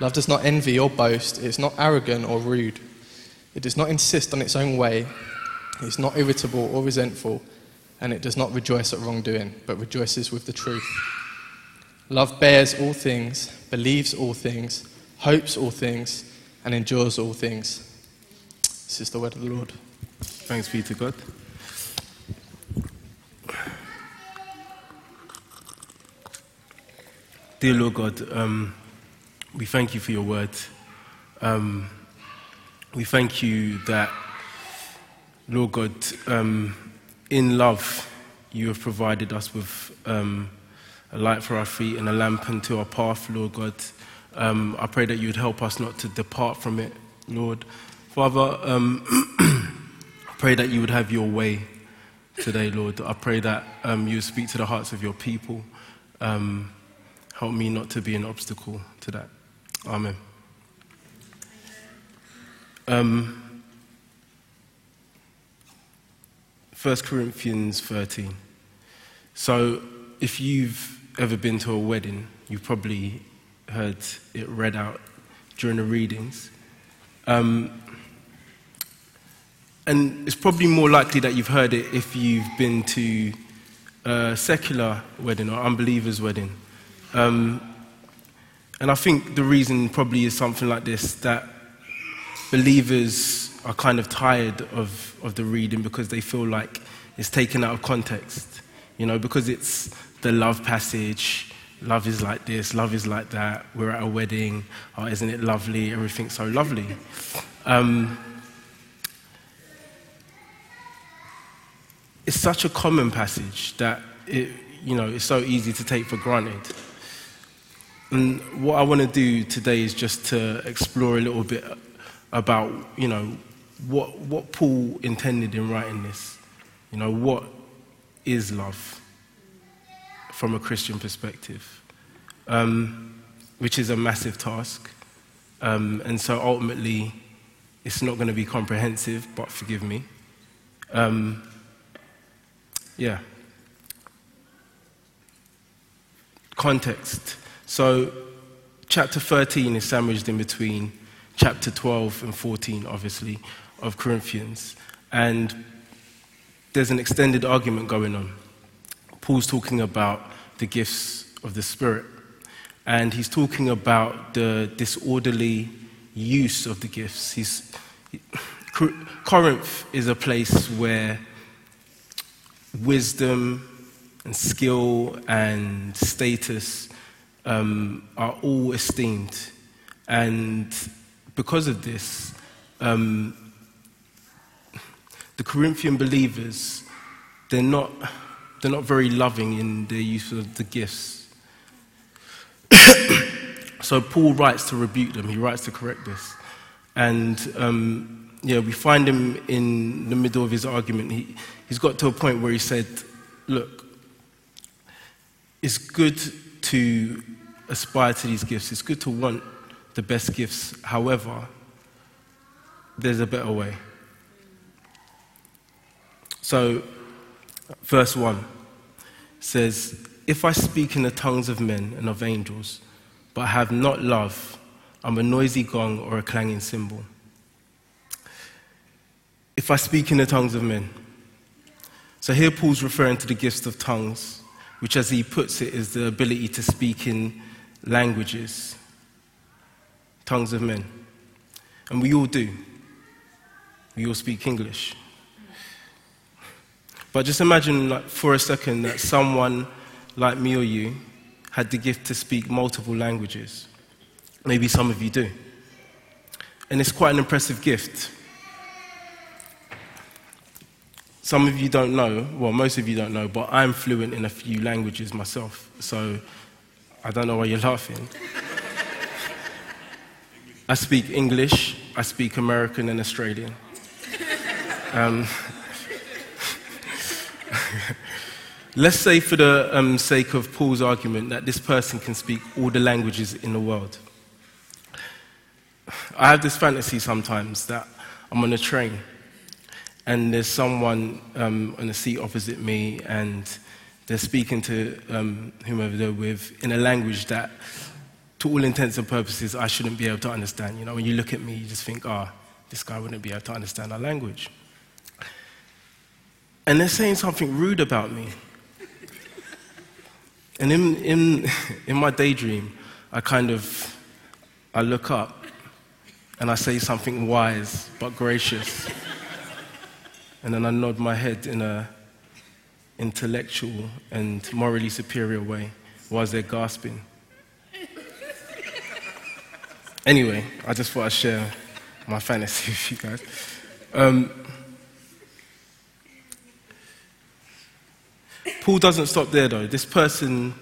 Love does not envy or boast. It is not arrogant or rude. It does not insist on its own way. It is not irritable or resentful. And it does not rejoice at wrongdoing, but rejoices with the truth. Love bears all things, believes all things, hopes all things, and endures all things. This is the word of the Lord. Thanks be to God. Dear Lord God, um, we thank you for your word. Um, we thank you that, Lord God, um, in love, you have provided us with um, a light for our feet and a lamp unto our path, Lord God. Um, I pray that you would help us not to depart from it, Lord. Father, um, I pray that you would have your way today, Lord. I pray that um, you would speak to the hearts of your people. Help me not to be an obstacle to that. Amen. Um, 1 Corinthians 13. So, if you've ever been to a wedding, you've probably heard it read out during the readings. Um, and it's probably more likely that you've heard it if you've been to a secular wedding or unbeliever's wedding. Um, and I think the reason probably is something like this that believers are kind of tired of, of the reading because they feel like it's taken out of context. You know, because it's the love passage, love is like this, love is like that, we're at a wedding, oh, isn't it lovely, everything's so lovely. Um, it's such a common passage that it, you know, it's so easy to take for granted. And what I want to do today is just to explore a little bit about, you know, what, what Paul intended in writing this. You know, what is love from a Christian perspective? Um, which is a massive task. Um, and so ultimately, it's not going to be comprehensive, but forgive me. Um, yeah. Context. So, chapter 13 is sandwiched in between chapter 12 and 14, obviously, of Corinthians. And there's an extended argument going on. Paul's talking about the gifts of the Spirit, and he's talking about the disorderly use of the gifts. He's, Corinth is a place where wisdom and skill and status um, are all esteemed. And because of this, um, the Corinthian believers, they're not, they're not very loving in their use of the gifts. so Paul writes to rebuke them, he writes to correct this. And um, yeah, we find him in the middle of his argument. He, he's got to a point where he said, Look, it's good to aspire to these gifts. It's good to want the best gifts. However, there's a better way. So, verse 1 says, If I speak in the tongues of men and of angels, but have not love, I'm a noisy gong or a clanging cymbal. If I speak in the tongues of men. So here Paul's referring to the gifts of tongues which, as he puts it, is the ability to speak in languages, tongues of men. And we all do. We all speak English. But just imagine like, for a second that someone like me or you had the gift to speak multiple languages. Maybe some of you do. And it's quite an impressive gift. Some of you don't know, well, most of you don't know, but I'm fluent in a few languages myself. So I don't know why you're laughing. I speak English, I speak American and Australian. Um, let's say, for the um, sake of Paul's argument, that this person can speak all the languages in the world. I have this fantasy sometimes that I'm on a train and there's someone um, on the seat opposite me and they're speaking to um, whomever they're with in a language that, to all intents and purposes, I shouldn't be able to understand. You know, when you look at me, you just think, ah, oh, this guy wouldn't be able to understand our language. And they're saying something rude about me. And in, in, in my daydream, I kind of, I look up and I say something wise but gracious. and then I nod my head in a intellectual and morally superior way while they're gasping. Anyway, I just thought I'd share my fantasy with you guys. Um, Paul doesn't stop there though. This person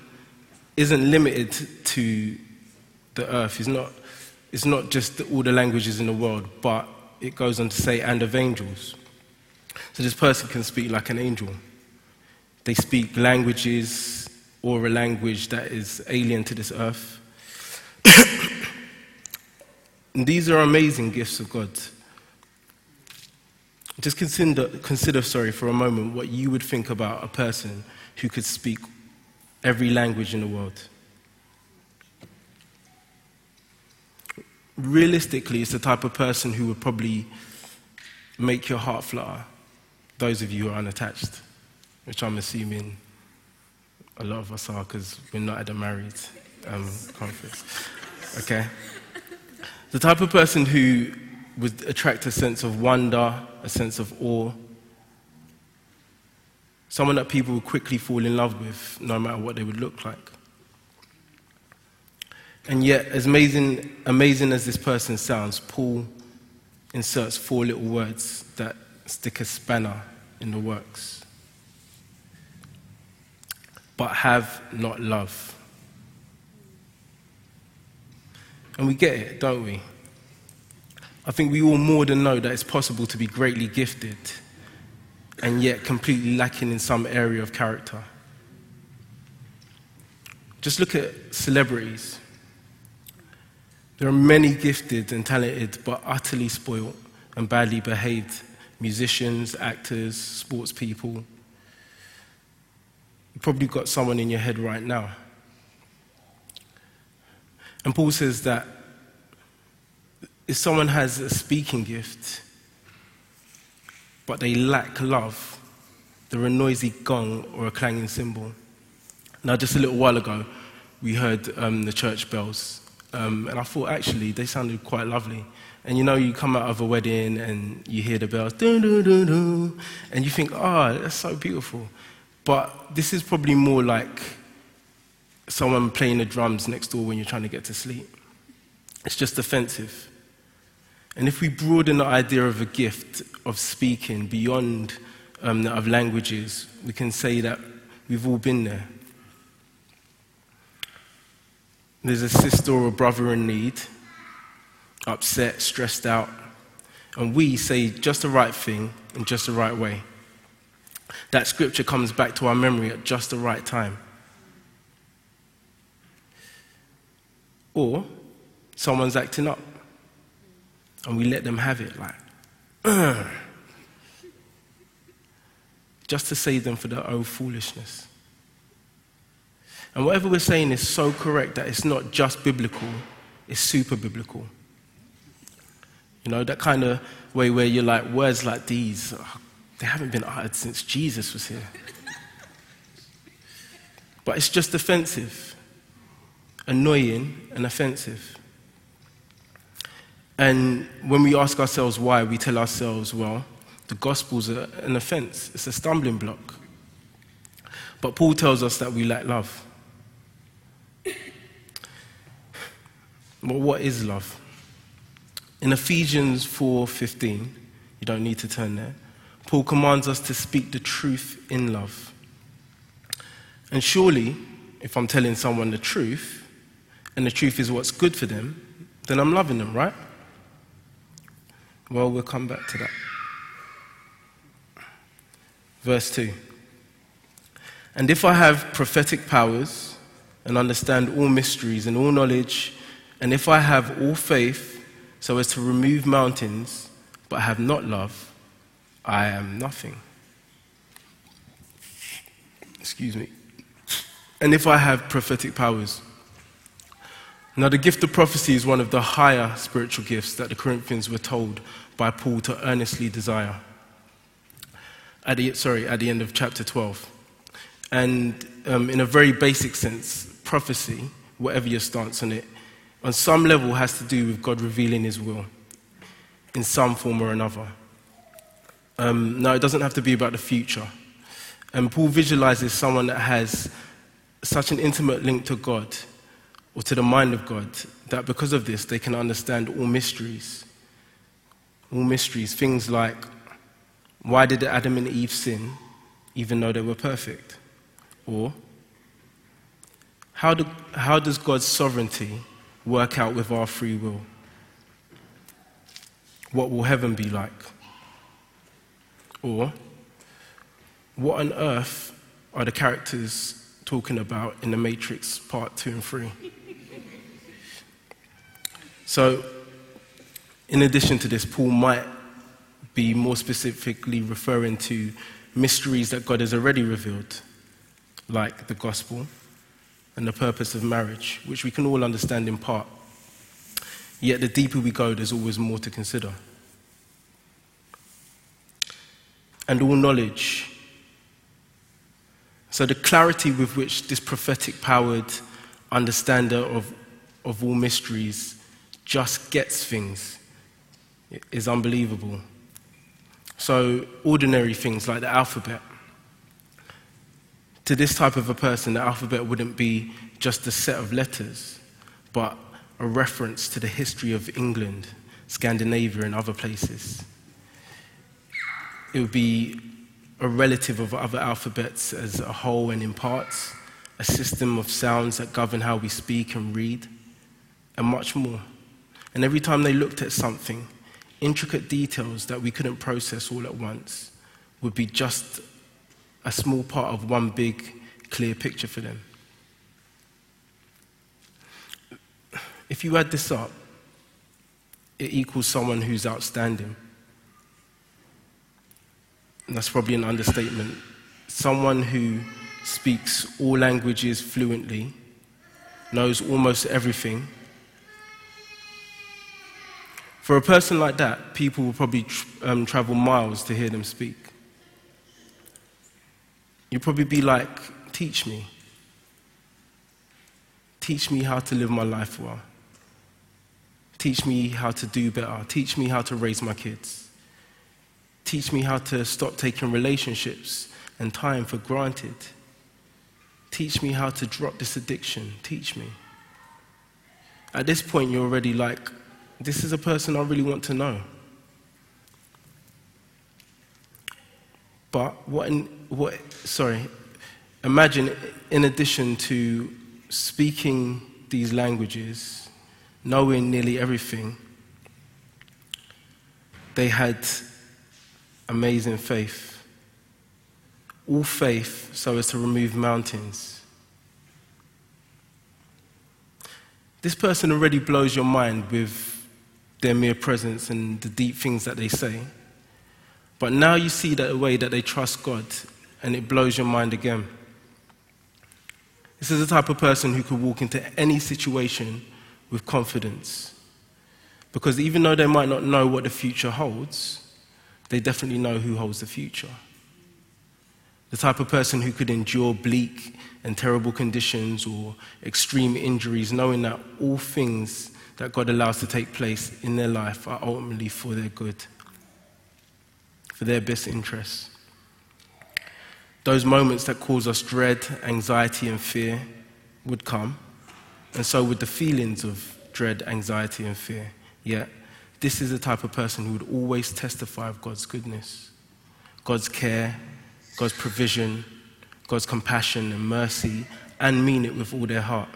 isn't limited to the earth. He's not it's not just all the languages in the world, but it goes on to say, and of angels. So this person can speak like an angel. They speak languages or a language that is alien to this earth. these are amazing gifts of God. Just consider, consider, sorry, for a moment what you would think about a person who could speak every language in the world. realistically, it's the type of person who would probably make your heart flutter. Those of you who are unattached, which I'm assuming a lot of us are because we're not at a married um, conference. Okay? The type of person who would attract a sense of wonder, a sense of awe. Someone that people would quickly fall in love with, no matter what they would look like. And yet, as amazing, amazing as this person sounds, Paul inserts four little words that stick a spanner in the works. But have not love. And we get it, don't we? I think we all more than know that it's possible to be greatly gifted and yet completely lacking in some area of character. Just look at celebrities. There are many gifted and talented, but utterly spoilt and badly behaved musicians, actors, sports people. You've probably got someone in your head right now. And Paul says that if someone has a speaking gift, but they lack love, they're a noisy gong or a clanging cymbal. Now, just a little while ago, we heard um, the church bells um, and I thought, actually, they sounded quite lovely. And you know, you come out of a wedding and you hear the bells, doo, doo, doo, and you think, oh, that's so beautiful. But this is probably more like someone playing the drums next door when you're trying to get to sleep. It's just offensive. And if we broaden the idea of a gift of speaking beyond um, of languages, we can say that we've all been there. There's a sister or a brother in need, upset, stressed out, and we say just the right thing in just the right way. That scripture comes back to our memory at just the right time. Or someone's acting up and we let them have it like, just to save them for their own foolishness. And whatever we're saying is so correct that it's not just biblical, it's super biblical. You know, that kind of way where you're like, words like these, oh, they haven't been uttered since Jesus was here. But it's just offensive, annoying, and offensive. And when we ask ourselves why, we tell ourselves, well, the gospel's an offense, it's a stumbling block. But Paul tells us that we lack love. Well, what is love? In Ephesians 4:15, you don't need to turn there. Paul commands us to speak the truth in love. And surely, if I'm telling someone the truth, and the truth is what's good for them, then I'm loving them, right? Well, we'll come back to that. Verse 2 And if I have prophetic powers and understand all mysteries and all knowledge, and if I have all faith so as to remove mountains, but have not love, I am nothing. Excuse me. And if I have prophetic powers, now, the gift of prophecy is one of the higher spiritual gifts that the Corinthians were told by Paul to earnestly desire. At the, sorry, at the end of chapter 12. And um, in a very basic sense, prophecy, whatever your stance on it, on some level has to do with God revealing his will in some form or another. Um, now, it doesn't have to be about the future. And Paul visualizes someone that has such an intimate link to God or to the mind of God that because of this they can understand all mysteries. All mysteries, things like why did Adam and Eve sin even though they were perfect? Or how, do, how does God's sovereignty work out with our free will? What will heaven be like? Or what on earth are the characters talking about in the Matrix Part 2 and 3? So, in addition to this, Paul might be more specifically referring to mysteries that God has already revealed, like the gospel and the purpose of marriage, which we can all understand in part. Yet, the deeper we go, there's always more to consider. And all knowledge. So, the clarity with which this prophetic powered understander of, of all mysteries just gets things is unbelievable. So, ordinary things like the alphabet. To this type of a person, the alphabet wouldn't be just a set of letters, but a reference to the history of England, Scandinavia, and other places. It would be a relative of other alphabets as a whole and in parts, a system of sounds that govern how we speak and read, and much more. And every time they looked at something, intricate details that we couldn't process all at once would be just a small part of one big, clear picture for them. If you add this up, it equals someone who's outstanding. That's probably an understatement. Someone who speaks all languages fluently, knows almost everything, for a person like that, people will probably um, travel miles to hear them speak. You'll probably be like, Teach me. Teach me how to live my life well. Teach me how to do better. Teach me how to raise my kids. Teach me how to stop taking relationships and time for granted. Teach me how to drop this addiction. Teach me. At this point, you're already like, this is a person I really want to know. But what, in, what, sorry, imagine in addition to speaking these languages, knowing nearly everything, they had amazing faith. All faith so as to remove mountains. This person already blows your mind with their mere presence and the deep things that they say. But now you see that the way that they trust God, and it blows your mind again. This is the type of person who could walk into any situation with confidence. Because even though they might not know what the future holds, they definitely know who holds the future. The type of person who could endure bleak and terrible conditions or extreme injuries, knowing that all things that God allows to take place in their life are ultimately for their good, for their best interests. Those moments that cause us dread, anxiety, and fear would come, and so would the feelings of dread, anxiety, and fear. Yet, this is the type of person who would always testify of God's goodness, God's care, God's provision, God's compassion and mercy, and mean it with all their heart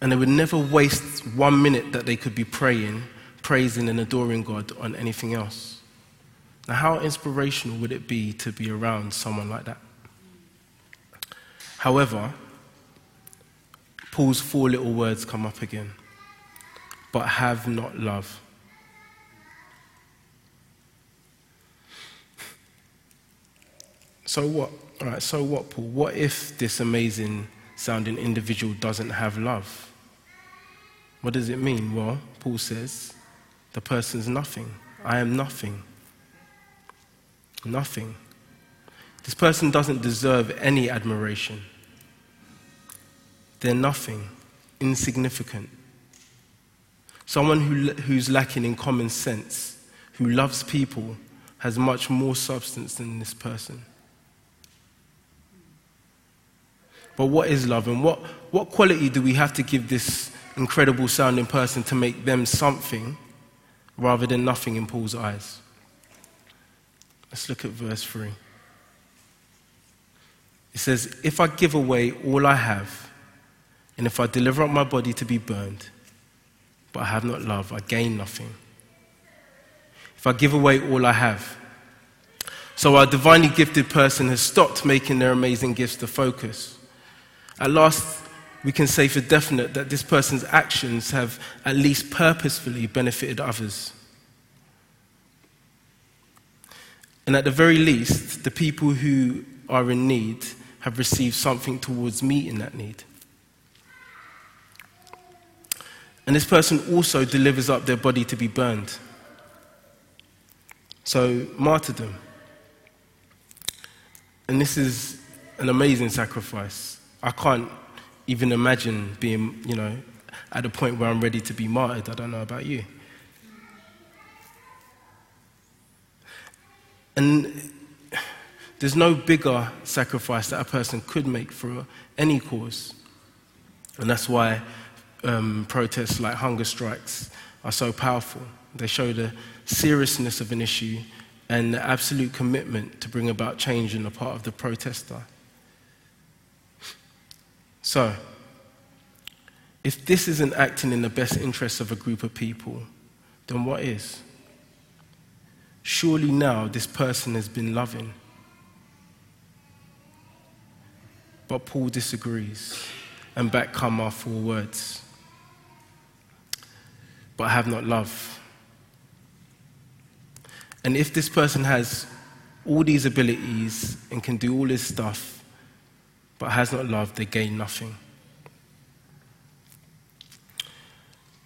and they would never waste one minute that they could be praying, praising and adoring God on anything else. Now, how inspirational would it be to be around someone like that? However, Paul's four little words come up again but have not love. So what? All right, so what, Paul? What if this amazing sounding individual doesn't have love? What does it mean? Well, Paul says, the person's nothing. I am nothing. Nothing. This person doesn't deserve any admiration. They're nothing, insignificant. Someone who, who's lacking in common sense, who loves people, has much more substance than this person. But what is love and what, what quality do we have to give this incredible sounding person to make them something rather than nothing in Paul's eyes? Let's look at verse 3. It says, If I give away all I have, and if I deliver up my body to be burned, but I have not love, I gain nothing. If I give away all I have, so our divinely gifted person has stopped making their amazing gifts the focus. At last, we can say for definite that this person's actions have at least purposefully benefited others. And at the very least, the people who are in need have received something towards meeting that need. And this person also delivers up their body to be burned. So, martyrdom. And this is an amazing sacrifice. I can't even imagine being, you know, at a point where I'm ready to be martyred. I don't know about you. And there's no bigger sacrifice that a person could make for any cause. And that's why um, protests like hunger strikes are so powerful. They show the seriousness of an issue and the absolute commitment to bring about change on the part of the protester. So, if this isn't acting in the best interests of a group of people, then what is? Surely now this person has been loving. But Paul disagrees, and back come our four words but have not love. And if this person has all these abilities and can do all this stuff, but has not love, they gain nothing.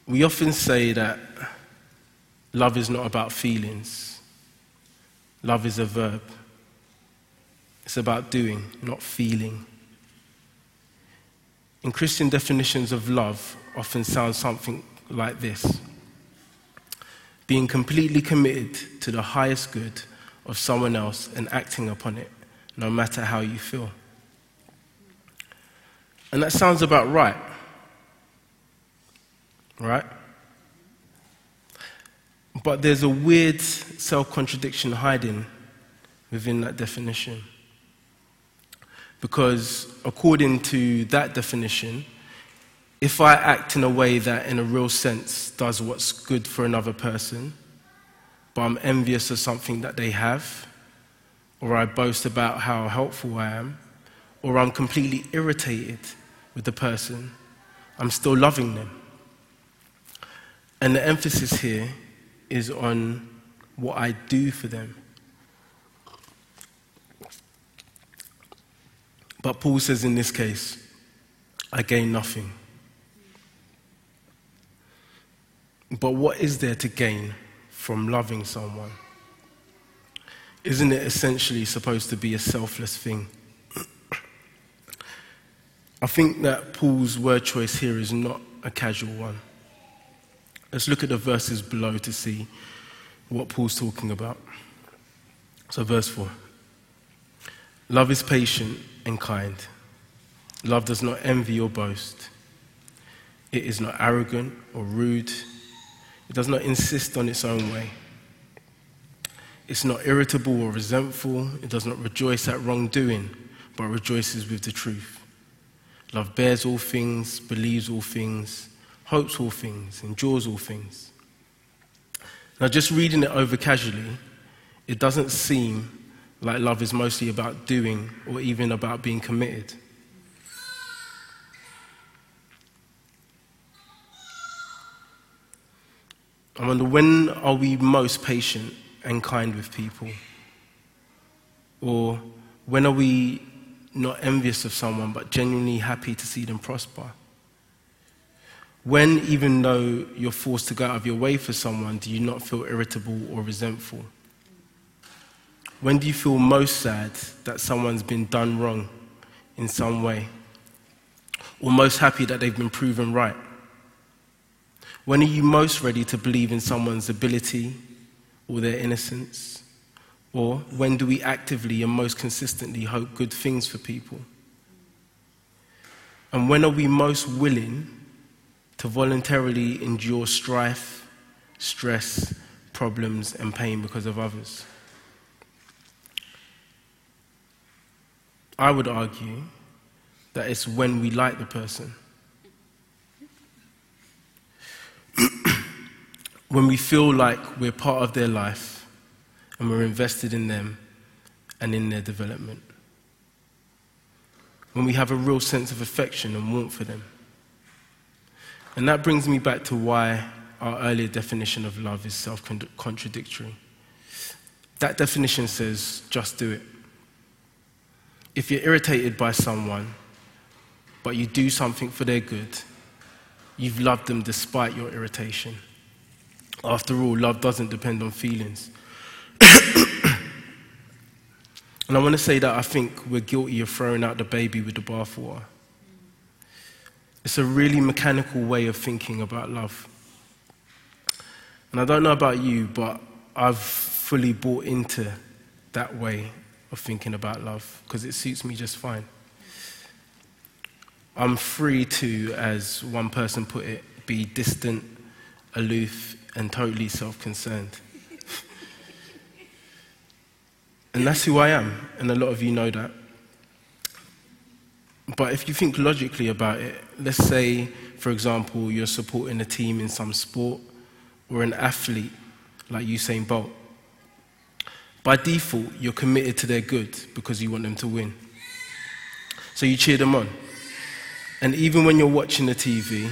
We often say that love is not about feelings, love is a verb. It's about doing, not feeling. In Christian definitions of love, often sound something like this being completely committed to the highest good of someone else and acting upon it, no matter how you feel. And that sounds about right. Right? But there's a weird self contradiction hiding within that definition. Because according to that definition, if I act in a way that, in a real sense, does what's good for another person, but I'm envious of something that they have, or I boast about how helpful I am, or I'm completely irritated with the person, I'm still loving them. And the emphasis here is on what I do for them. But Paul says in this case, I gain nothing. But what is there to gain from loving someone? Isn't it essentially supposed to be a selfless thing? I think that Paul's word choice here is not a casual one. Let's look at the verses below to see what Paul's talking about. So, verse 4 Love is patient and kind. Love does not envy or boast. It is not arrogant or rude. It does not insist on its own way. It's not irritable or resentful. It does not rejoice at wrongdoing, but rejoices with the truth. Love bears all things, believes all things, hopes all things, endures all things. Now, just reading it over casually, it doesn't seem like love is mostly about doing or even about being committed. I wonder when are we most patient and kind with people? Or when are we not envious of someone but genuinely happy to see them prosper? When, even though you're forced to go out of your way for someone, do you not feel irritable or resentful? When do you feel most sad that someone's been done wrong in some way? Or most happy that they've been proven right? When are you most ready to believe in someone's ability or their innocence? Or when do we actively and most consistently hope good things for people? And when are we most willing to voluntarily endure strife, stress, problems, and pain because of others? I would argue that it's when we like the person. when we feel like we're part of their life and we're invested in them and in their development. When we have a real sense of affection and warmth for them. And that brings me back to why our earlier definition of love is self contradictory. That definition says, just do it. If you're irritated by someone, but you do something for their good, you've loved them despite your irritation. After all, love doesn't depend on feelings. and I want to say that I think we're guilty of throwing out the baby with the bathwater. It's a really mechanical way of thinking about love. And I don't know about you, but I've fully bought into that way of thinking about love because it suits me just fine. I'm free to, as one person put it, be distant, aloof, and totally self concerned. and that's who I am, and a lot of you know that. But if you think logically about it, let's say, for example, you're supporting a team in some sport or an athlete like Usain Bolt. By default, you're committed to their good because you want them to win. So you cheer them on. And even when you're watching the TV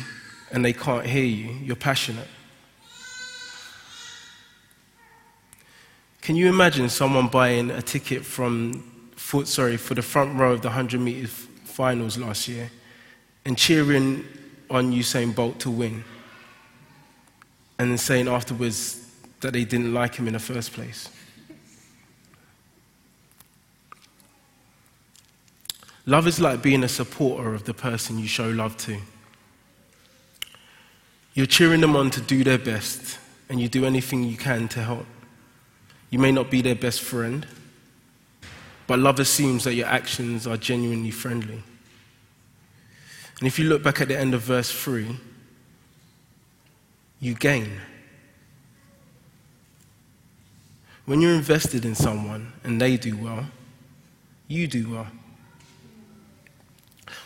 and they can't hear you, you're passionate. Can you imagine someone buying a ticket from, for, sorry, for the front row of the 100 meter finals last year and cheering on Usain Bolt to win and then saying afterwards that they didn't like him in the first place? Love is like being a supporter of the person you show love to. You're cheering them on to do their best, and you do anything you can to help. You may not be their best friend, but love assumes that your actions are genuinely friendly. And if you look back at the end of verse 3, you gain. When you're invested in someone and they do well, you do well.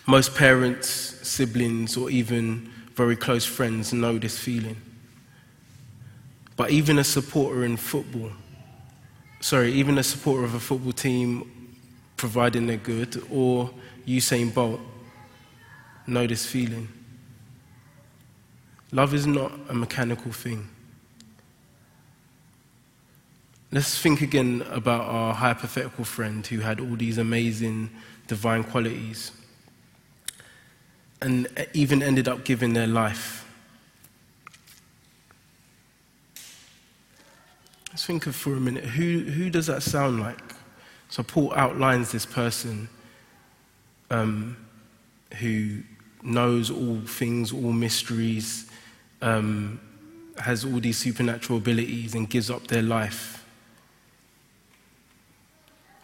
Most parents, siblings, or even very close friends know this feeling. But even a supporter in football sorry, even a supporter of a football team providing they're good, or Usain Bolt, know this feeling. Love is not a mechanical thing. Let's think again about our hypothetical friend who had all these amazing divine qualities and even ended up giving their life Let's think of for a minute who, who does that sound like? So, Paul outlines this person um, who knows all things, all mysteries, um, has all these supernatural abilities, and gives up their life.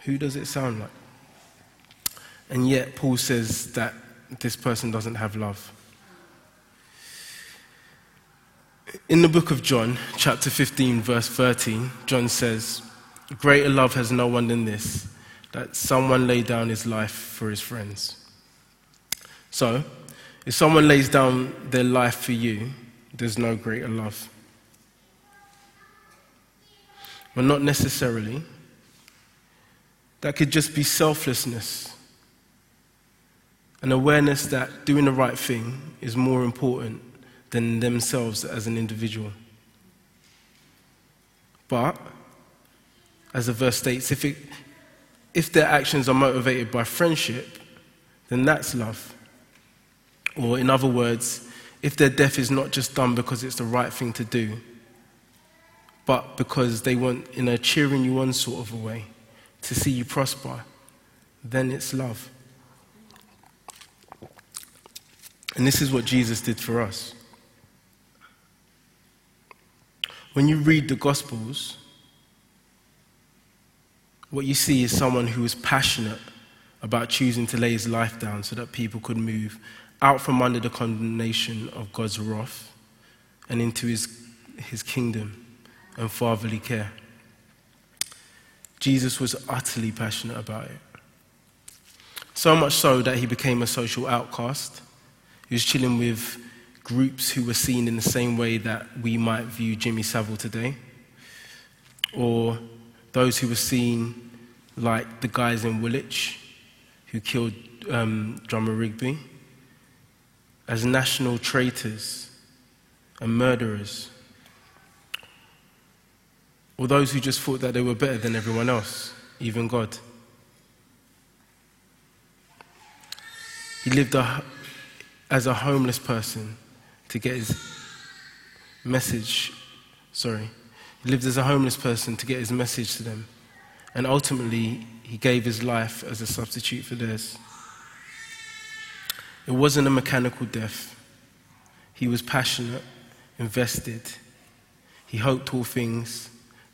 Who does it sound like? And yet, Paul says that this person doesn't have love. In the book of John, chapter 15, verse 13, John says, Greater love has no one than this, that someone lay down his life for his friends. So, if someone lays down their life for you, there's no greater love. Well, not necessarily. That could just be selflessness, an awareness that doing the right thing is more important than themselves as an individual. But, as the verse states, if, it, if their actions are motivated by friendship, then that's love. Or, in other words, if their death is not just done because it's the right thing to do, but because they want, in a cheering you on sort of a way, to see you prosper, then it's love. And this is what Jesus did for us. When you read the Gospels, what you see is someone who is passionate about choosing to lay his life down so that people could move out from under the condemnation of God's wrath and into his, his kingdom and fatherly care. Jesus was utterly passionate about it. So much so that he became a social outcast. He was chilling with groups who were seen in the same way that we might view Jimmy Savile today, or those who were seen like the guys in Woolwich who killed um, drummer Rigby. As national traitors and murderers, or those who just thought that they were better than everyone else, even God. He lived a, as a homeless person to get his message, sorry, he lived as a homeless person to get his message to them. And ultimately, he gave his life as a substitute for theirs. It wasn't a mechanical death. He was passionate, invested. He hoped all things,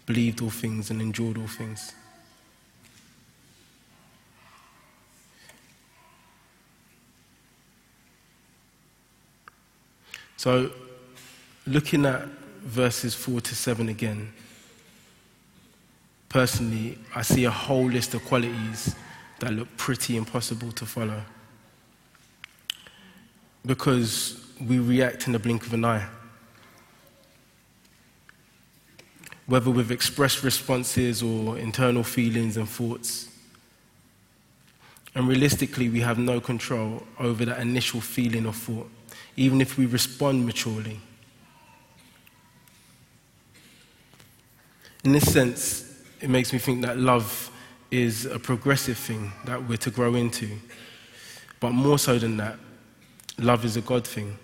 believed all things, and endured all things. So, looking at verses 4 to 7 again, personally, I see a whole list of qualities that look pretty impossible to follow because we react in the blink of an eye. Whether with expressed responses or internal feelings and thoughts. And realistically, we have no control over that initial feeling or thought, even if we respond maturely. In this sense, it makes me think that love is a progressive thing that we're to grow into. But more so than that, Love is a God thing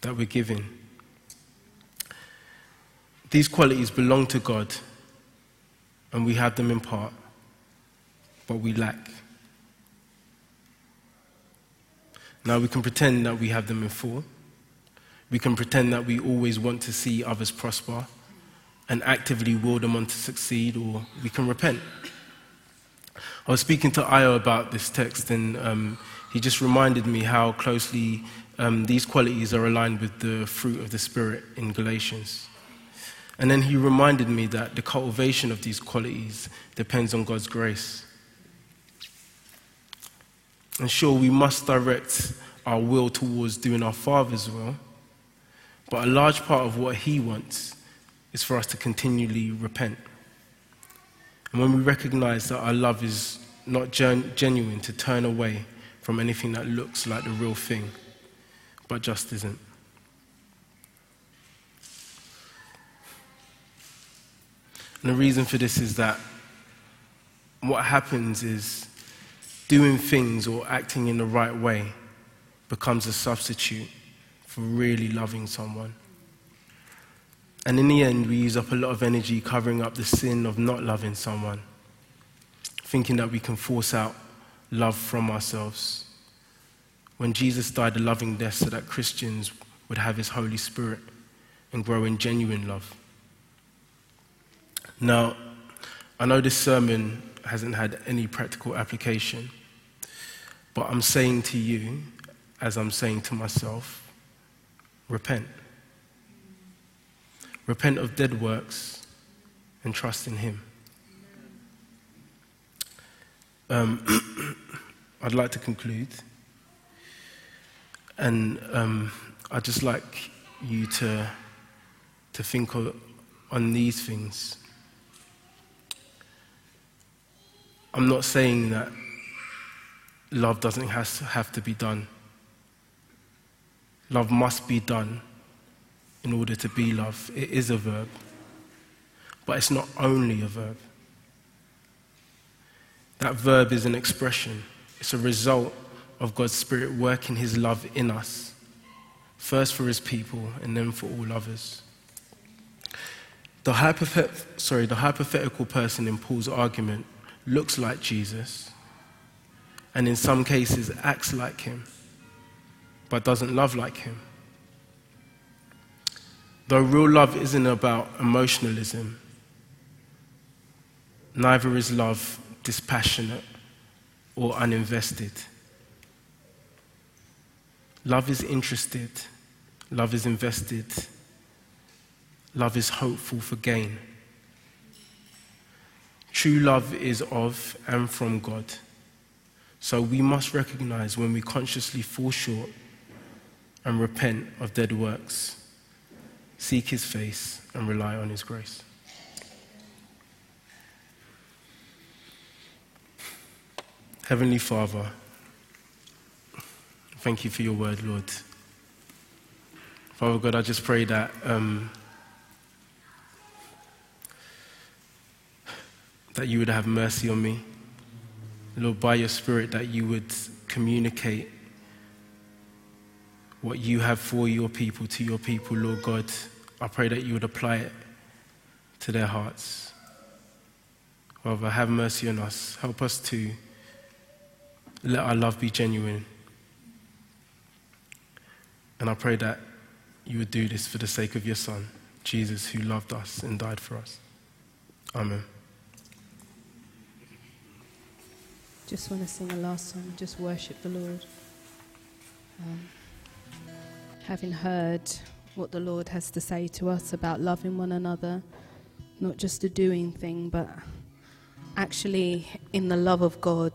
that we're given. These qualities belong to God, and we have them in part, but we lack. Now, we can pretend that we have them in full. We can pretend that we always want to see others prosper and actively will them on to succeed, or we can repent. I was speaking to Ayo about this text, and um, he just reminded me how closely um, these qualities are aligned with the fruit of the Spirit in Galatians. And then he reminded me that the cultivation of these qualities depends on God's grace. And sure, we must direct our will towards doing our Father's will, but a large part of what He wants is for us to continually repent. And when we recognize that our love is not gen- genuine, to turn away from anything that looks like the real thing, but just isn't. And the reason for this is that what happens is doing things or acting in the right way becomes a substitute for really loving someone. And in the end, we use up a lot of energy covering up the sin of not loving someone, thinking that we can force out love from ourselves. When Jesus died a loving death so that Christians would have his Holy Spirit and grow in genuine love. Now, I know this sermon hasn't had any practical application, but I'm saying to you, as I'm saying to myself, repent. Repent of dead works and trust in Him. Um, I'd like to conclude. And um, I'd just like you to, to think on these things. I'm not saying that love doesn't have to be done. Love must be done in order to be love. It is a verb, but it's not only a verb. That verb is an expression, it's a result of God's Spirit working His love in us, first for His people and then for all others. The, hypothet- sorry, the hypothetical person in Paul's argument looks like Jesus and in some cases acts like him, but doesn't love like him. Though real love isn't about emotionalism, neither is love dispassionate or uninvested. Love is interested, love is invested, love is hopeful for gain. True love is of and from God. So we must recognize when we consciously fall short and repent of dead works, seek His face, and rely on His grace. Heavenly Father, thank you for your word, Lord. Father God, I just pray that um, that you would have mercy on me. Lord, by your Spirit, that you would communicate what you have for your people to your people, Lord God. I pray that you would apply it to their hearts. Father, have mercy on us. Help us to let our love be genuine. And I pray that you would do this for the sake of your Son, Jesus, who loved us and died for us. Amen. Just want to sing a last song, just worship the Lord. Um, having heard what the Lord has to say to us about loving one another, not just a doing thing, but actually in the love of God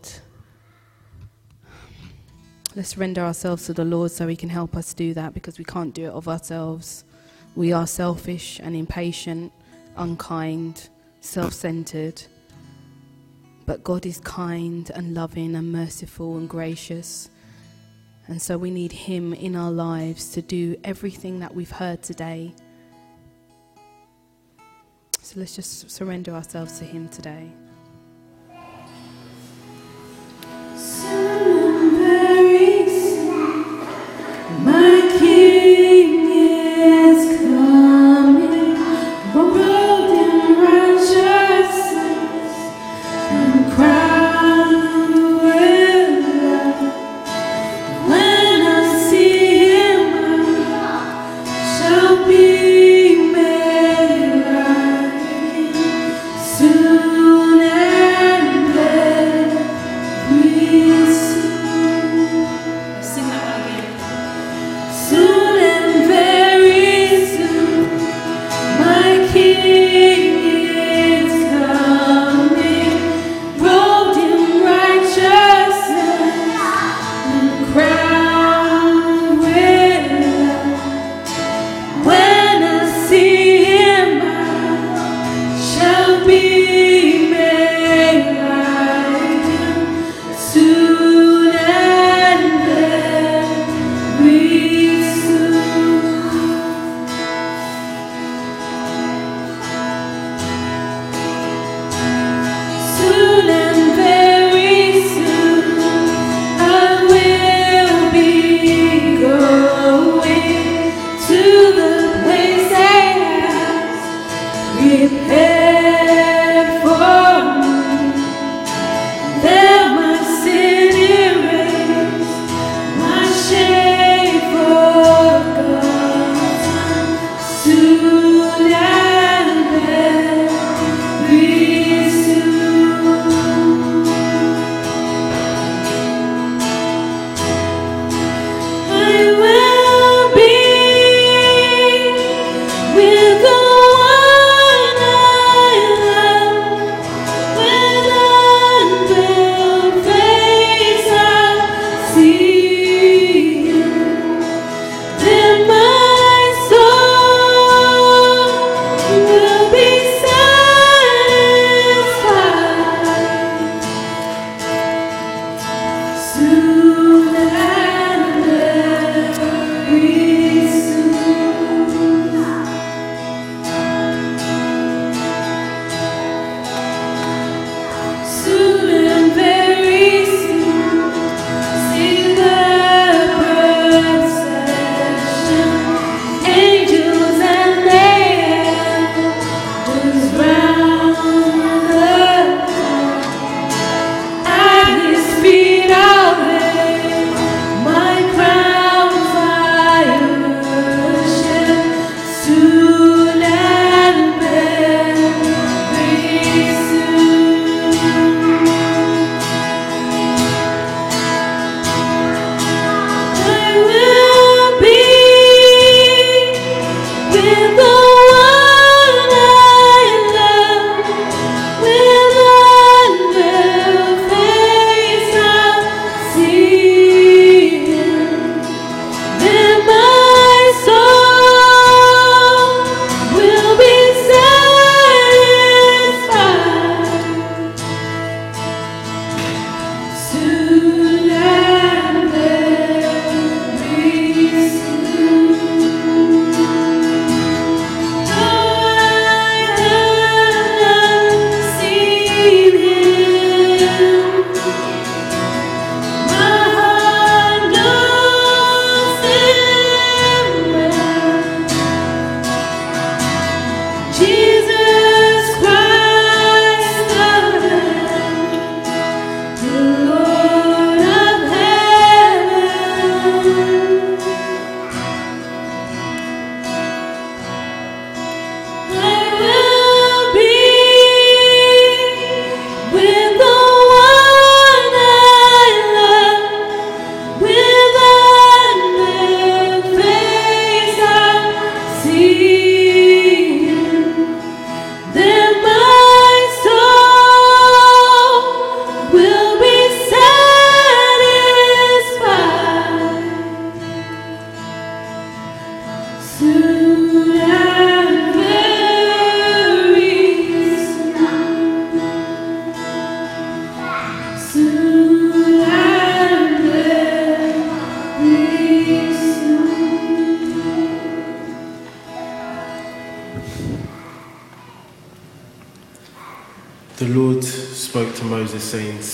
Let's render ourselves to the Lord so He can help us do that because we can't do it of ourselves. We are selfish and impatient, unkind, self centered. But God is kind and loving and merciful and gracious. And so we need Him in our lives to do everything that we've heard today. So let's just surrender ourselves to Him today. Yeah.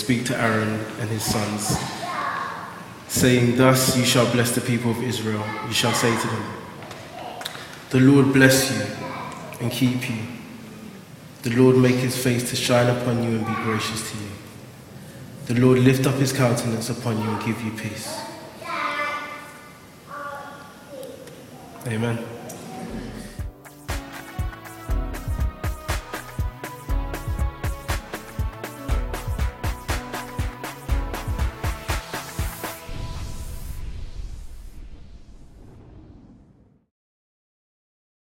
Speak to Aaron and his sons, saying, Thus you shall bless the people of Israel. You shall say to them, The Lord bless you and keep you. The Lord make his face to shine upon you and be gracious to you. The Lord lift up his countenance upon you and give you peace. Amen.